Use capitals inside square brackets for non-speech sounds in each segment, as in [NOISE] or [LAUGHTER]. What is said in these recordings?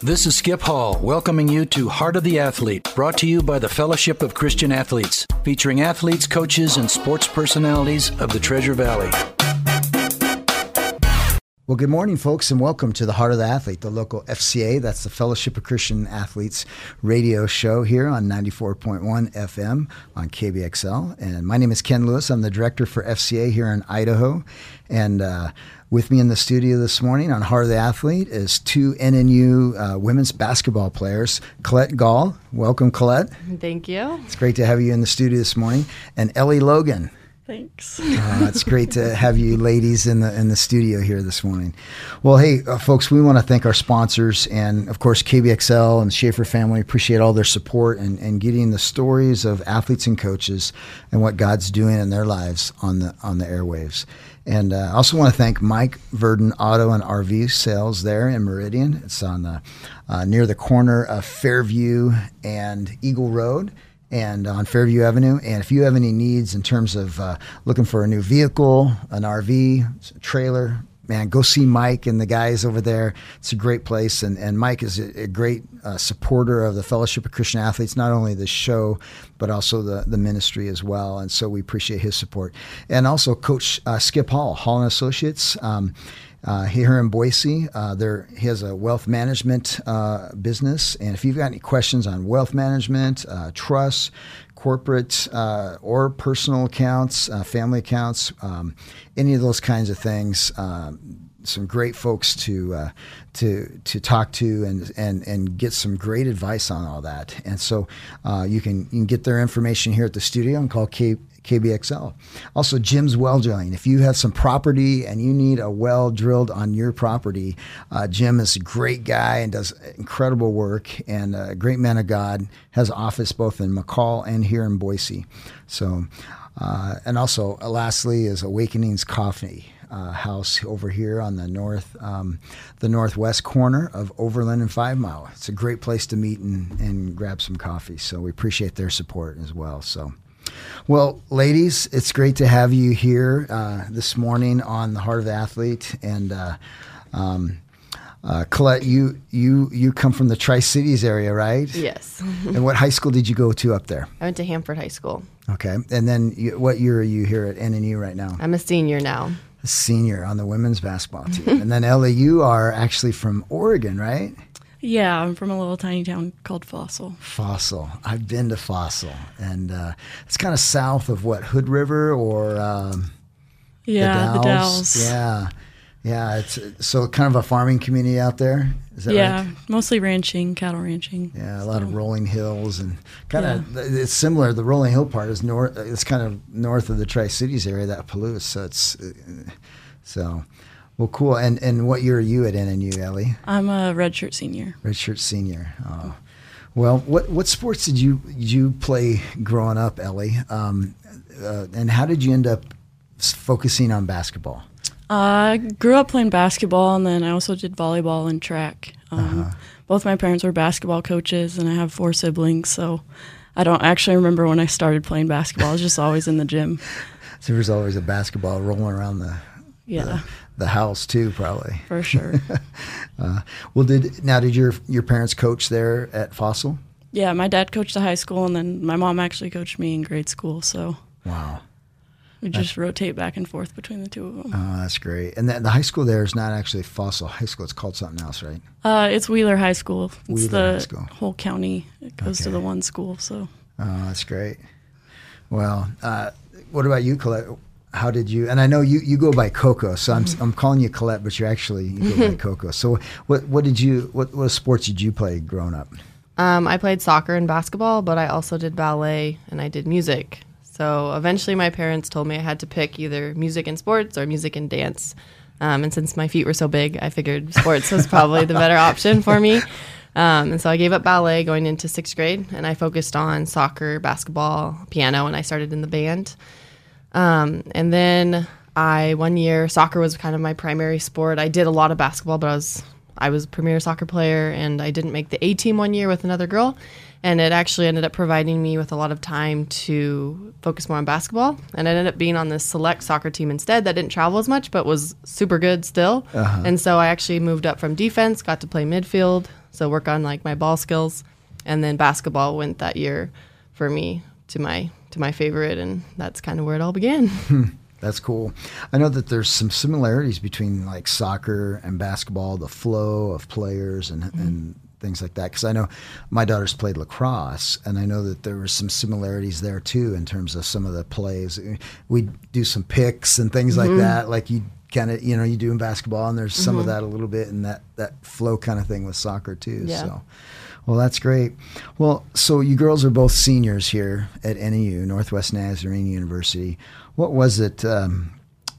This is Skip Hall, welcoming you to Heart of the Athlete, brought to you by the Fellowship of Christian Athletes, featuring athletes, coaches, and sports personalities of the Treasure Valley. Well, good morning, folks, and welcome to the Heart of the Athlete, the local FCA, that's the Fellowship of Christian Athletes radio show here on 94.1 FM on KBXL. And my name is Ken Lewis. I'm the director for FCA here in Idaho. And uh, with me in the studio this morning on Heart of the Athlete is two NNU uh, women's basketball players, Colette Gall. Welcome, Colette. Thank you. It's great to have you in the studio this morning. And Ellie Logan. Thanks. Uh, it's great to have you ladies in the in the studio here this morning. Well, hey, uh, folks, we want to thank our sponsors and, of course, KBXL and Schaefer family. Appreciate all their support and, and getting the stories of athletes and coaches and what God's doing in their lives on the on the airwaves. And uh, I also want to thank Mike Verdon Auto and RV Sales there in Meridian. It's on the uh, near the corner of Fairview and Eagle Road and on Fairview Avenue. And if you have any needs in terms of uh, looking for a new vehicle, an RV, trailer, man, go see Mike and the guys over there. It's a great place. And, and Mike is a, a great uh, supporter of the Fellowship of Christian Athletes, not only the show, but also the, the ministry as well. And so we appreciate his support. And also Coach uh, Skip Hall, Hall and Associates. Um, uh, here in Boise. Uh, there, he has a wealth management uh, business, and if you've got any questions on wealth management, uh, trust, corporate uh, or personal accounts, uh, family accounts, um, any of those kinds of things. Um, some great folks to uh, to to talk to and and and get some great advice on all that. And so uh, you can you can get their information here at the studio and call K, KBXL. Also, Jim's Well Drilling. If you have some property and you need a well drilled on your property, uh, Jim is a great guy and does incredible work and a great man of God. Has office both in McCall and here in Boise. So, uh, and also, uh, lastly, is Awakenings Coffee. Uh, house over here on the north, um, the northwest corner of Overland and Five Mile. It's a great place to meet and, and grab some coffee. So we appreciate their support as well. So. Well, ladies, it's great to have you here uh, this morning on the Heart of the Athlete. And uh, um, uh, Colette, you you you come from the Tri Cities area, right? Yes. [LAUGHS] and what high school did you go to up there? I went to Hanford High School. Okay, and then you, what year are you here at NNU right now? I'm a senior now. A senior on the women's basketball team, and then Ellie, you are actually from Oregon, right? Yeah, I'm from a little tiny town called Fossil. Fossil. I've been to Fossil, and uh, it's kind of south of what Hood River or um, yeah, the Dalles. the Dalles. Yeah, yeah. It's so kind of a farming community out there. Is that yeah, right? mostly ranching, cattle ranching. Yeah, a lot of rolling hills and kind of yeah. it's similar. The rolling hill part is north. It's kind of north of the Tri Cities area that Palouse. So it's uh, so. Well, cool. And and what year are you at NNU, Ellie? I'm a redshirt senior. Redshirt senior. Oh. Well, what what sports did you you play growing up, Ellie? Um, uh, and how did you end up focusing on basketball? I grew up playing basketball, and then I also did volleyball and track. Um, uh-huh. Both my parents were basketball coaches, and I have four siblings, so I don't actually remember when I started playing basketball. I was just always in the gym. [LAUGHS] So there was always a basketball rolling around the yeah. The, house too, probably. For sure. [LAUGHS] uh, well, did now did your your parents coach there at Fossil? Yeah, my dad coached the high school, and then my mom actually coached me in grade school. So wow, we just rotate back and forth between the two of them. Oh, that's great. And the, the high school there is not actually Fossil High School; it's called something else, right? Uh, it's Wheeler High School. It's Wheeler the High School. whole county. It goes Okay. to the one school. So Oh, that's great. Well, uh, what about you, Colette? How did you? And I know you, you go by Coco, so I'm I'm calling you Colette, but you're actually you go by [LAUGHS] Coco. So what what did you what what sports did you play growing up? Um, I played soccer and basketball, but I also did ballet and I did music. So eventually, my parents told me I had to pick either music and sports or music and dance. Um, and since my feet were so big, I figured sports was probably the better option for me. Um, and so I gave up ballet going into sixth grade, and I focused on soccer, basketball, piano, and I started in the band. Um, and then I one year soccer was kind of my primary sport. I did a lot of basketball, but I was I was a premier soccer player, and I didn't make the A team one year with another girl. And it actually ended up providing me with a lot of time to focus more on basketball. And I ended up being on this select soccer team instead that didn't travel as much, but was super good still. And so I actually moved up from defense, got to play midfield, so work on like my ball skills, and then basketball went that year for me to my to my favorite, and that's kind of where it all began. [LAUGHS] That's cool. I know that there's some similarities between like soccer and basketball, the flow of players and, mm-hmm. and things like that. Because I know my daughters played lacrosse, and I know that there were some similarities there too in terms of some of the plays. We do some picks and things mm-hmm. like that, like you kind of you know you do in basketball, and there's some mm-hmm. of that a little bit in that that flow kind of thing with soccer too. Yeah. So. Well, that's great. Well, so you girls are both seniors here at NNU, Northwest Nazarene University. What was it um,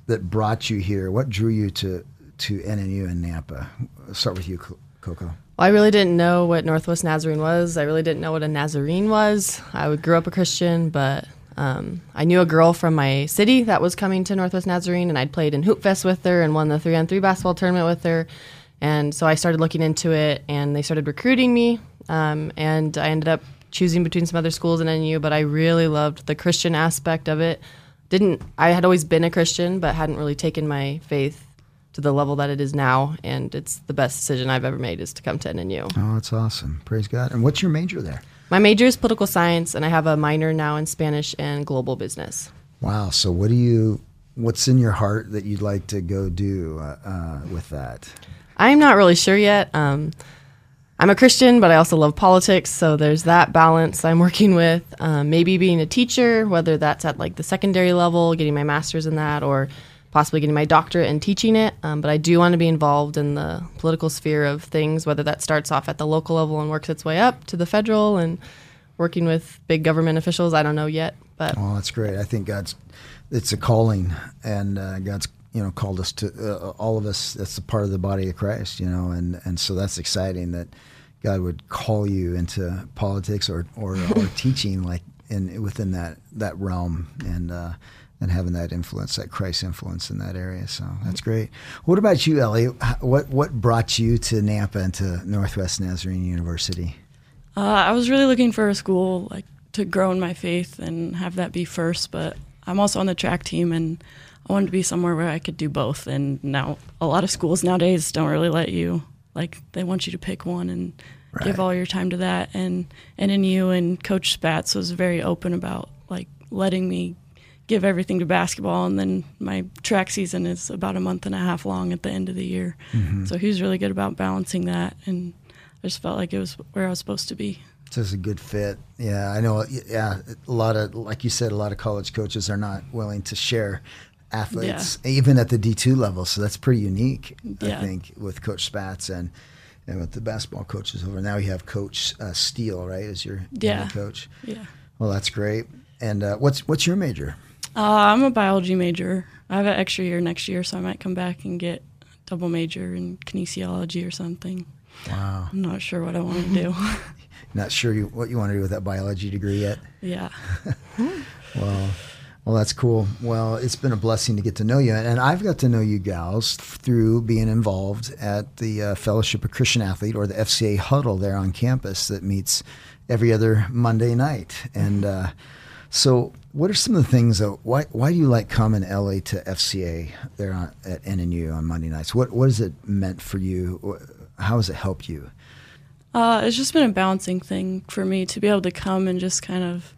that brought you here? What drew you to to NNU and Nampa? I'll start with you, Coco. Well, I really didn't know what Northwest Nazarene was. I really didn't know what a Nazarene was. I grew up a Christian, but um, I knew a girl from my city that was coming to Northwest Nazarene, and I'd played in Hoop Fest with her and won the three on three basketball tournament with her. And so I started looking into it, and they started recruiting me. Um, and I ended up choosing between some other schools in NU, but I really loved the Christian aspect of it. Didn't I had always been a Christian, but hadn't really taken my faith to the level that it is now, and it's the best decision I've ever made is to come to NNU. Oh, that's awesome! Praise God! And what's your major there? My major is political science, and I have a minor now in Spanish and global business. Wow! So, what do you? What's in your heart that you'd like to go do uh, uh, with that? I'm not really sure yet. Um, I'm a Christian, but I also love politics. So there's that balance I'm [LAUGHS] working with. Um, maybe being a teacher, whether that's at like the secondary level, getting my master's in that, or possibly getting my doctorate and teaching it. Um, but I do want to be involved in the political sphere of things, whether that starts off at the local level and works its way up to the federal and working with big government officials. I don't know yet, but oh, that's great. I think God's it's a calling, and uh, God's you know called us to uh, all of us. That's a part of the body of Christ, you know, and and so that's exciting that God would call you into politics or or, [LAUGHS] or teaching like in within that that realm and uh, and having that influence, that Christ influence in that area. So that's great. What about you, Ellie? What what brought you to Nampa and to Northwest Nazarene University? Uh, I was really looking for a school like to grow in my faith and have that be first, but I'm also on the track team and I wanted to be somewhere where I could do both. And now a lot of schools nowadays don't really let you like they want you to pick one and right. give all your time to that. And and NNU and Coach Spatz was very open about like letting me give everything to basketball. And then my track season is about a month and a half long at the end of the year. Mm-hmm. So he was really good about balancing that. And I just felt like it was where I was supposed to be. Just a good fit. Yeah, I know. Yeah, a lot of, like you said, a lot of college coaches are not willing to share athletes, yeah. even at the D two level. So that's pretty unique, yeah. I think, with Coach Spatz and and with the basketball coaches over. Now you have Coach uh, Steele, right, as your yeah. coach. Yeah. Well, that's great. And uh, what's what's your major? Uh, I'm a biology major. I have an extra year next year, so I might come back and get a double major in kinesiology or something. Wow. I'm not sure what I want to do. [LAUGHS] [LAUGHS] not sure you, what you want to do with that biology degree yet. Yeah. [LAUGHS] well. Well, that's cool. Well, it's been a blessing to get to know you, and I've got to know you gals through being involved at the uh, Fellowship of Christian Athlete or the FCA huddle there on campus that meets every other Monday night. And uh, so, what are some of the things that why why do you like coming Ellie to FCA there on, at NNU on Monday nights? What what has it meant for you? How has it helped you? Uh, it's just been a balancing thing for me to be able to come and just kind of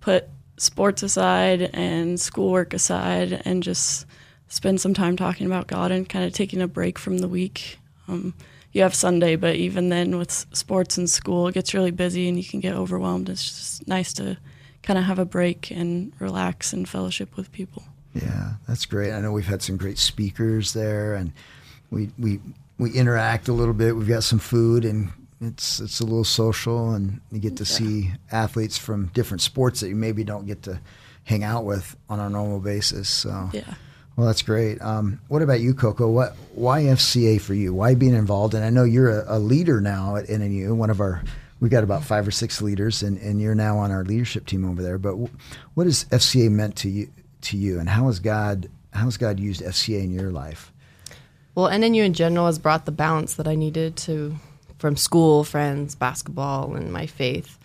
put sports aside and schoolwork aside and just spend some time talking about God and kind of taking a break from the week. Um, you have Sunday, but even then, with sports and school, it gets really busy and you can get overwhelmed. It's just nice to kind of have a break and relax and fellowship with people. Yeah, that's great. I know we've had some great speakers there, and we we we interact a little bit. We've got some food and it's it's a little social, and you get to yeah. see athletes from different sports that you maybe don't get to hang out with on a normal basis. So yeah. Well, that's great. Um, what about you, Coco? What why FCA for you? Why being involved? And I know you're a, a leader now at NNU. One of our we've got about five or six leaders, and, and you're now on our leadership team over there. But w- what has FCA meant to you to you, and how has God how has God used FCA in your life? Well, NNU in general has brought the balance that I needed to from school, friends, basketball, and my faith.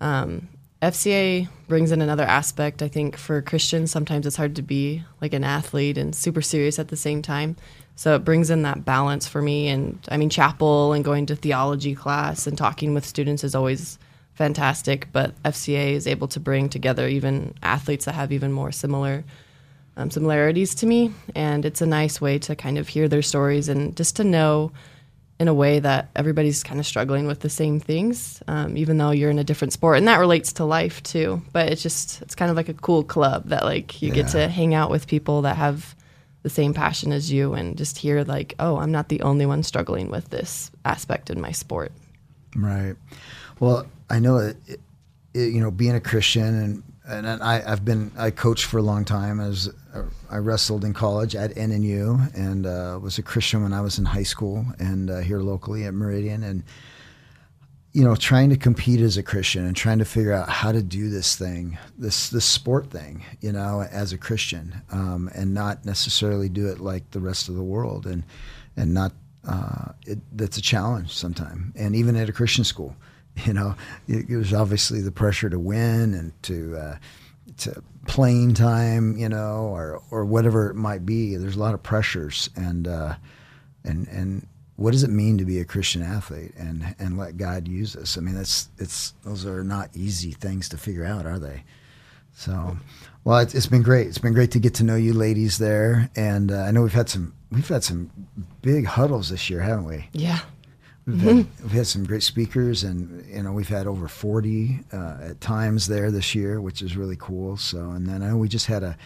Um, FCA brings in another aspect. I think for Christians, sometimes it's hard to be like an athlete and super serious at the same time. So it brings in that balance for me. And I mean, chapel and going to theology class and talking with students is always fantastic. But FCA is able to bring together even athletes that have even more similar um, similarities to me. And it's a nice way to kind of hear their stories and just to know in a way that everybody's kind of struggling with the same things, um, even though you're in a different sport, and that relates to life too. But it's just it's kind of like a cool club that like you yeah. get to hang out with people that have the same passion as you, and just hear like, oh, I'm not the only one struggling with this aspect in my sport. Right. Well, I know it, it, you know being a Christian and and I, have been I coached for a long time. As I wrestled in college at NNU and uh, was a Christian when I was in high school and uh, here locally at Meridian. And you know, trying to compete as a Christian and trying to figure out how to do this thing, this this sport thing, you know, as a Christian, um, and not necessarily do it like the rest of the world, and and not uh, it, that's a challenge sometimes, and even at a Christian school [LAUGHS] you know, it, it was obviously the pressure to win and to uh, to playing time, you know, or or whatever it might be. There's a lot of pressures, and uh, and and what does it mean to be a Christian athlete and and let God use us? I mean, that's it's those are not easy things to figure out, are they? So, well, it's, it's been great. It's been great to get to know you, ladies, there, and uh, I know we've had some we've had some big huddles this year, haven't we? Yeah, We've, mm-hmm. had, we've had some great speakers, and you know we've had over forty uh, at times there this year, which is really cool. So, and then I know we just had a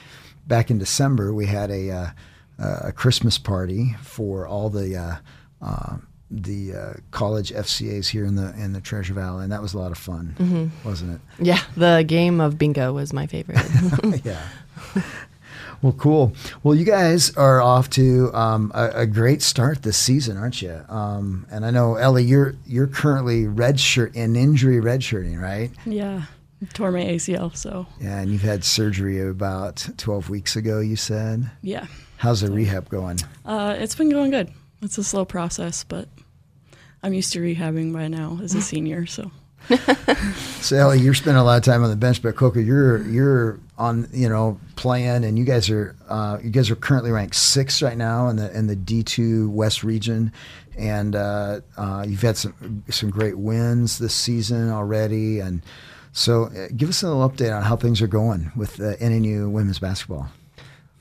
back in December we had a uh, a Christmas party for all the uh, uh the uh, college FCAs here in the in the Treasure Valley, and that was a lot of fun, mm-hmm. wasn't it? Yeah, the game of bingo was my favorite. [LAUGHS] yeah. [LAUGHS] Well, cool. Well, you guys are off to um, a, a, great start this season, aren't you? Um, and I know Ellie, you're you're currently redshirt in injury redshirting, right? Yeah, tore my ACL. So yeah, and you've had surgery about twelve weeks ago. You said. Yeah. How's the rehab going? Uh, it's been going good. It's a slow process, but I'm used to rehabbing by now as a senior. So [LAUGHS] Ellie, you're spending a lot of time on the bench, but Coco, you're you're on you know playing, and you guys are uh, you guys are currently ranked sixth right now in the in the D two West region, and uh, uh, you've had some some great wins this season already, and so uh, give us a little update on how things are going with uh, NNU women's basketball.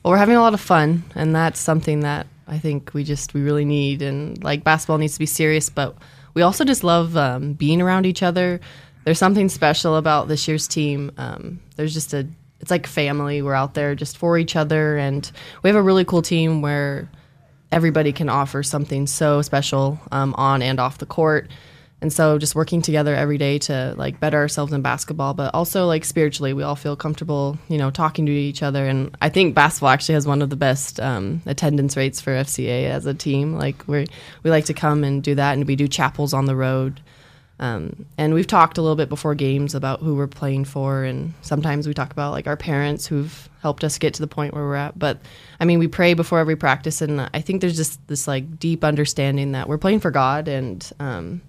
Well, we're having a lot of fun, and that's something that I think we just we really need, and like basketball needs to be serious, but we also just love um, being around each other. There's something special about this year's team. Um, there's just a, it's like family. We're out there just for each other, and we have a really cool team where everybody can offer something so special um, on and off the court and so just working together every day to like better ourselves in basketball but also like spiritually we all feel comfortable you know talking to each other. And i think basketball actually has one of the best um, attendance rates for fca as a team. Like we we like to come and do that and we do chapels on the road. Um, and we've talked a little bit before games about who we're playing for and sometimes we talk about like our parents who've helped us get to the point where we're at. But i mean we pray before every practice and i think there's just this like deep understanding that we're playing for god and um,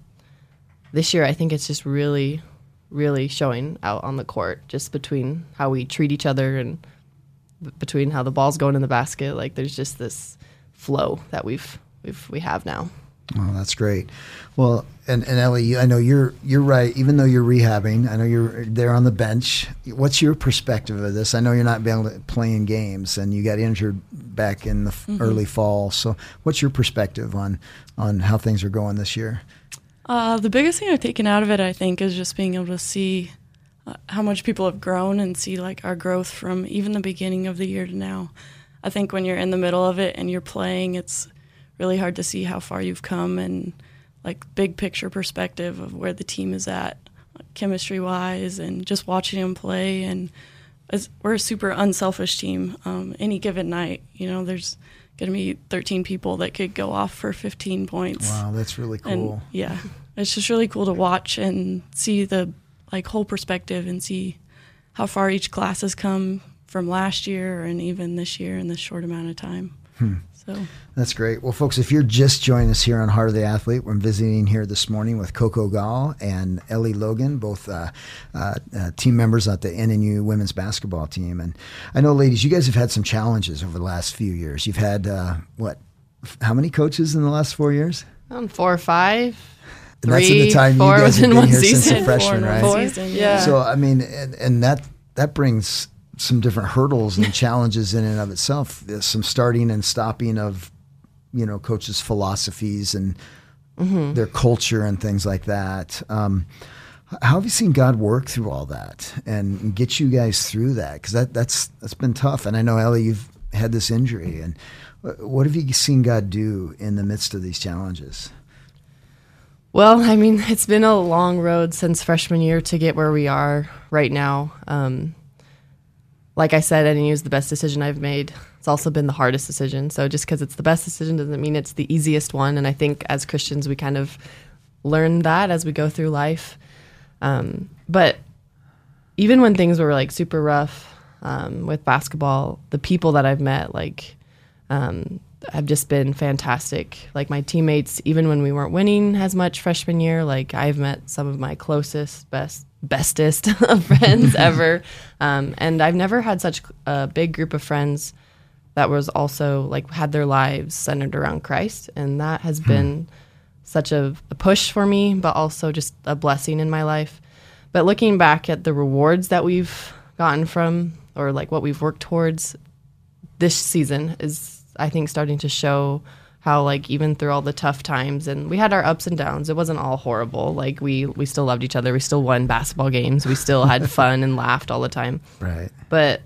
this year I think it's just really, really showing out on the court, just between how we treat each other and b- between how the ball's going in the basket. Like there's just this flow that we've we've we have now. Oh, that's great. Well, and, and Ellie, I know you're you're right. Even though you're rehabbing, I know you're there on the bench. What's your perspective of this? I know you're not being able to play in games, and you got injured back in the mm-hmm. early fall. So, what's your perspective on on how things are going this year? Uh, the biggest thing I've taken out of it, I think, is just being able to see uh, how much people have grown and see like our growth from even the beginning of the year to now. I think when you're in the middle of it and you're playing, it's really hard to see how far you've come and like big picture perspective of where the team is at, chemistry wise, and just watching them play. And we're a super unselfish team. Um, any given night, you know, there's going to be 13 people that could go off for 15 points. Wow, that's really cool. And, yeah, it's just really cool to watch and see the like whole perspective and see how far each class has come from last year and even this year in this short amount of time. Hmm. So So That's great. Well, folks, if you're just joining us here on Heart of the Athlete, we're visiting here this morning with Coco Gall and Ellie Logan, both uh, uh, uh, team members at the NNU women's basketball team. And I know, ladies, you guys have had some challenges over the last few years. You've had uh, what? How many coaches in the last four years? Um, four or five. And that's in the Three, time you guys have within been one here since season. a freshman, Four right? one season, yeah. So I mean, and, and that that brings some different hurdles and challenges in and of itself. There's some starting and stopping of, you know, coaches' philosophies and their culture and things like that. Um, how have you seen God work through all that and get you guys through that? Because that that's that's been tough. And I know Ellie, you've had this injury, and what have you seen God do in the midst of these challenges? Well, I mean, it's been a long road since freshman year to get where we are right now. Um, like I said, NNU is the best decision I've made. It's also been the hardest decision. So just because it's the best decision doesn't mean it's the easiest one. And I think as Christians, we kind of learn that as we go through life. Um, but even when things were like super rough um, with basketball, the people that I've met, like, um, have just been fantastic. Like my teammates, even when we weren't winning as much freshman year, like I've met some of my closest, best, bestest [LAUGHS] of friends ever. Um, and I've never had such a big group of friends that was also like had their lives centered around Christ. And that has been such a, a push for me, but also just a blessing in my life. But looking back at the rewards that we've gotten from, or like what we've worked towards this season, is I think starting to show how like even through all the tough times and we had our ups and downs it wasn't all horrible like we we still loved each other we still won basketball games we still had [LAUGHS] fun and laughed all the time Right. but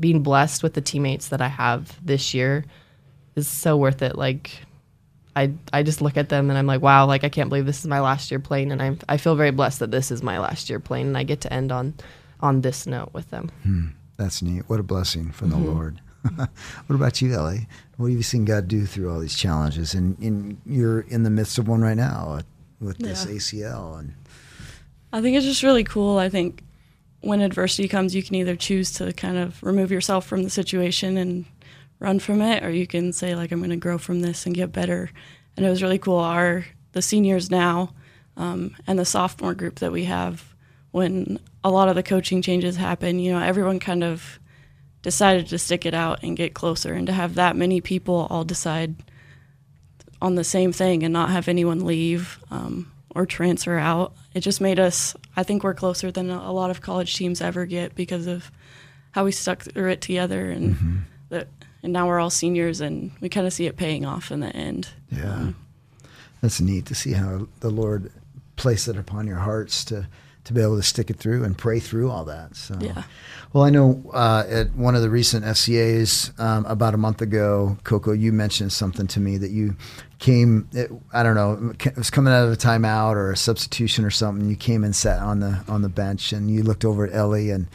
being blessed with the teammates that I have this year is so worth it. Like I I just look at them and I'm like, wow, like I can't believe this is my last year playing and I I feel very blessed that this is my last year playing and I get to end on on this note with them. That's neat. What a blessing from Mm-hmm. the Lord. [LAUGHS] what about you, Ellie? What have you seen God do through all these challenges? And, and you're in the midst of one right now uh, with this Yeah. ACL. And I think it's just really cool. I think when adversity comes, you can either choose to kind of remove yourself from the situation and run from it, or you can say like, I'm going to grow from this and get better. And it was really cool. Our the seniors now um, and the sophomore group that we have, when a lot of the coaching changes happen, you know, everyone kind of decided to stick it out and get closer, and to have that many people all decide on the same thing and not have anyone leave um, or transfer out. It just made us, I think we're closer than a lot of college teams ever get because of how we stuck through it together and that. And now we're all seniors, and we kind of see it paying off in the end. yeah, that's neat to see how the Lord placed it upon your hearts to, to be able to stick it through and pray through all that. So, Yeah. Well, I know uh, at one of the recent FCAs um, about a month ago, Coco, you mentioned something to me that you came. It, I don't know, it was coming out of a timeout or a substitution or something. You came and sat on the on the bench, and you looked over at Ellie, and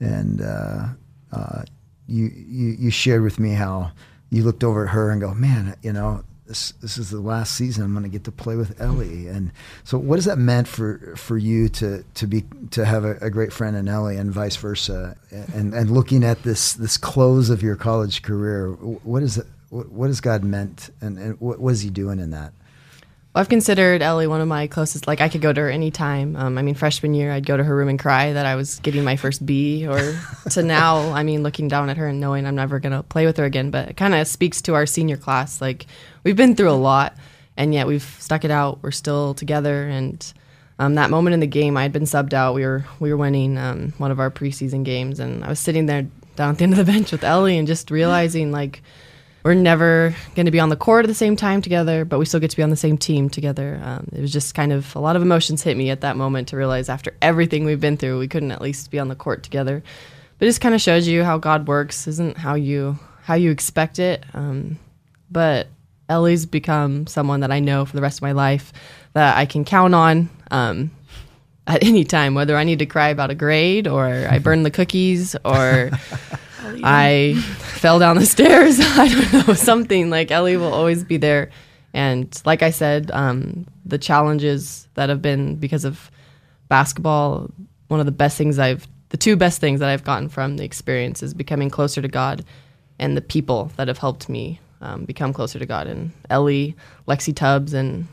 and uh, uh, you, you you shared with me how you looked over at her and go, man, you know. This, this is the last season I'm going to get to play with Ellie, and so what has that meant for for you to to be to have a, a great friend in Ellie, and vice versa, and and looking at this this close of your college career, what is it? What, what has God meant, and, and what was He doing in that? I've considered Ellie one of my closest. Like I could go to her anytime. Um, I mean, freshman year, I'd go to her room and cry that I was getting my first B. Or [LAUGHS] to now, I mean, looking down at her and knowing I'm never gonna play with her again. But it kind of speaks to our senior class. Like we've been through a lot, and yet we've stuck it out. We're still together. And um, that moment in the game, I had been subbed out. We were we were winning um, one of our preseason games, and I was sitting there down at the end of the bench with Ellie, and just realizing like we're never going to be on the court at the same time together, but we still get to be on the same team together. Um, it was just kind of a lot of emotions hit me at that moment to realize after everything we've been through, we couldn't at least be on the court together. But it just kind of shows you how God works, isn't how you how you expect it. Um, but Ellie's become someone that I know for the rest of my life that I can count on. Um, [LAUGHS] at any time, whether I need to cry about a grade or I burned the cookies or [LAUGHS] I fell down the stairs. [LAUGHS] I don't know, something like Ellie will always be there. And like I said, um, the challenges that have been because of basketball, one of the best things I've, the two best things that I've gotten from the experience is becoming closer to God and the people that have helped me um, become closer to God. And Ellie, Lexi Tubbs, and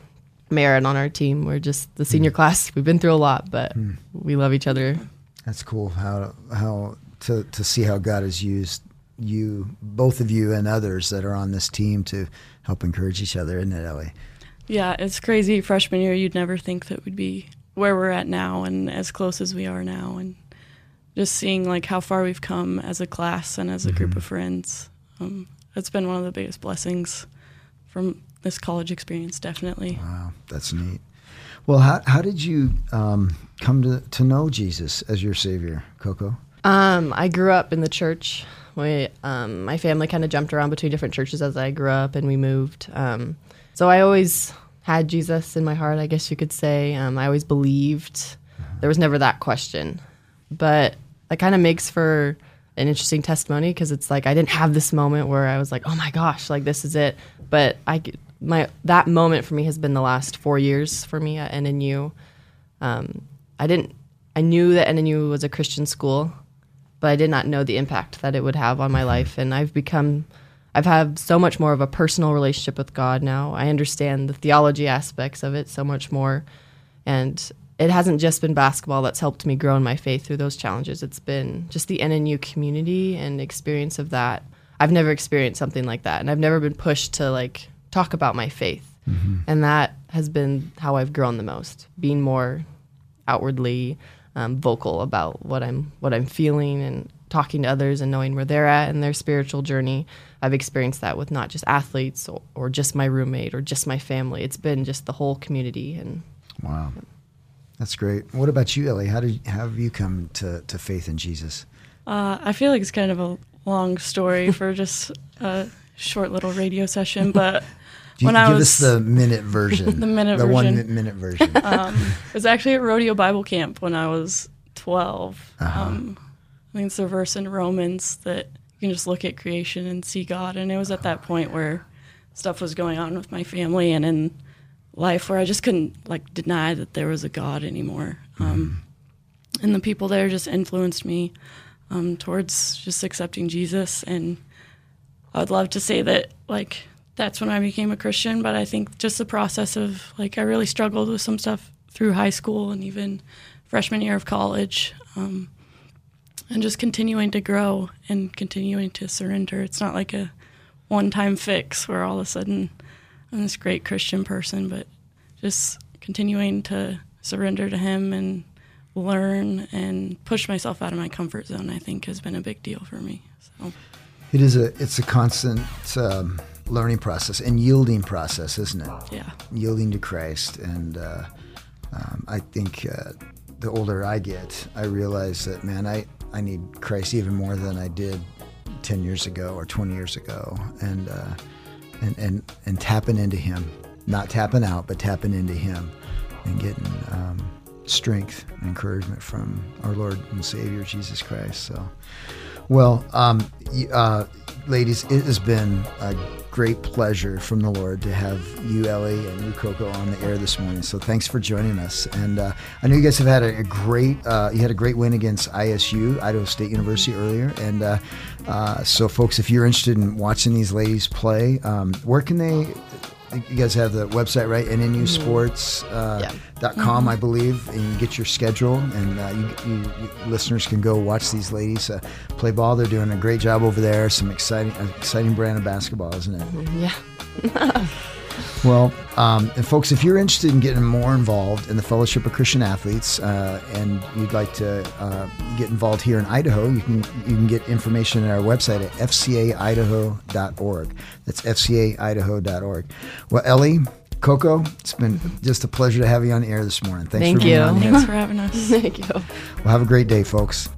Merritt on our team, we're just the senior hmm. class. We've been through a lot, but hmm. we love each other. That's cool. How how to to see how God has used you, both of you, and others that are on this team to help encourage each other, isn't it, Ellie? Yeah, it's crazy. Freshman year, you'd never think that we'd be where we're at now and as close as we are now, and just seeing like how far we've come as a class and as a mm-hmm. group of friends. Um, it's been one of the biggest blessings from this college experience, definitely. Wow, that's neat. Well, how how did you um, come to to know Jesus as your Savior, Coco? Um, I grew up in the church. We, um, my family kind of jumped around between different churches as I grew up, and we moved. Um, so I always had Jesus in my heart, I guess you could say. Um, I always believed. There was never that question, but that kind of makes for an interesting testimony because it's like I didn't have this moment where I was like, "Oh my gosh, like this is it." But I, my that moment for me has been the last four years for me at NNU. Um, I didn't. I knew that NNU was a Christian school, but I did not know the impact that it would have on my life. And I've become, I've had so much more of a personal relationship with God now. I understand the theology aspects of it so much more, and it hasn't just been basketball that's helped me grow in my faith through those challenges. It's been just the NNU community and experience of that. I've never experienced something like that, and I've never been pushed to like talk about my faith, and that has been how I've grown the most, being more outwardly um, vocal about what I'm what I'm feeling and talking to others and knowing where they're at in their spiritual journey. I've experienced that with not just athletes or, or just my roommate or just my family. It's been just the whole community and Wow, that's great. What about you, Ellie? How did how have you come to to faith in Jesus? Uh, I feel like it's kind of a long story for just a short little radio session, but [LAUGHS] you when give I was us the minute version, [LAUGHS] The minute version the one version. mi- minute version. [LAUGHS] um, it was actually at Rodeo Bible Camp when I was 12. Uh-huh. Um, I think it's a verse in Romans that you can just look at creation and see God. And it was at that point where stuff was going on with my family and in life where I just couldn't like deny that there was a God anymore. Um, and the people there just influenced me um, towards just accepting Jesus. And I would love to say that like that's when I became a Christian, but I think just the process of like I really struggled with some stuff through high school and even freshman year of college, um, and just continuing to grow and continuing to surrender. It's not like a one-time fix where all of a sudden I'm this great Christian person, but just continuing to surrender to Him and learn and push myself out of my comfort zone. I think has been a big deal for me. So. It is a it's a constant um, learning process and yielding process, isn't it? Yeah. Yielding to Christ, and uh, um, I think uh, the older I get, I realize that man, I I need Christ even more than I did ten years ago or twenty years ago, and uh, and and and tapping into Him, not tapping out, but tapping into Him, and getting. Um, strength and encouragement from our Lord and Savior Jesus Christ. So, well, um, uh, ladies, it has been a great pleasure from the Lord to have you, Ellie, and you, Coco, on the air this morning. So thanks for joining us. And uh, I know you guys have had a, a great, uh, you had a great win against ISU, Idaho State University earlier. And uh, uh, so, folks, if you're interested in watching these ladies play, um, where can they? You guys have the website, right? NNU Sports. Uh, Yeah. dot com, I believe, and you get your schedule, and uh, you, you, you listeners can go watch these ladies uh, play ball. They're doing a great job over there. Some exciting, exciting brand of basketball, isn't it? yeah. [LAUGHS] Well, um, and folks, if you're interested in getting more involved in the Fellowship of Christian Athletes, uh, and you'd like to uh, get involved here in Idaho, you can you can get information at our website at fcaidaho.org. That's fcaidaho.org. Well, Ellie. Coco, it's been just a pleasure to have you on the air this morning. Thanks Thank for being you. on. Thanks for having us. [LAUGHS] Thank you. Well, have a great day, folks.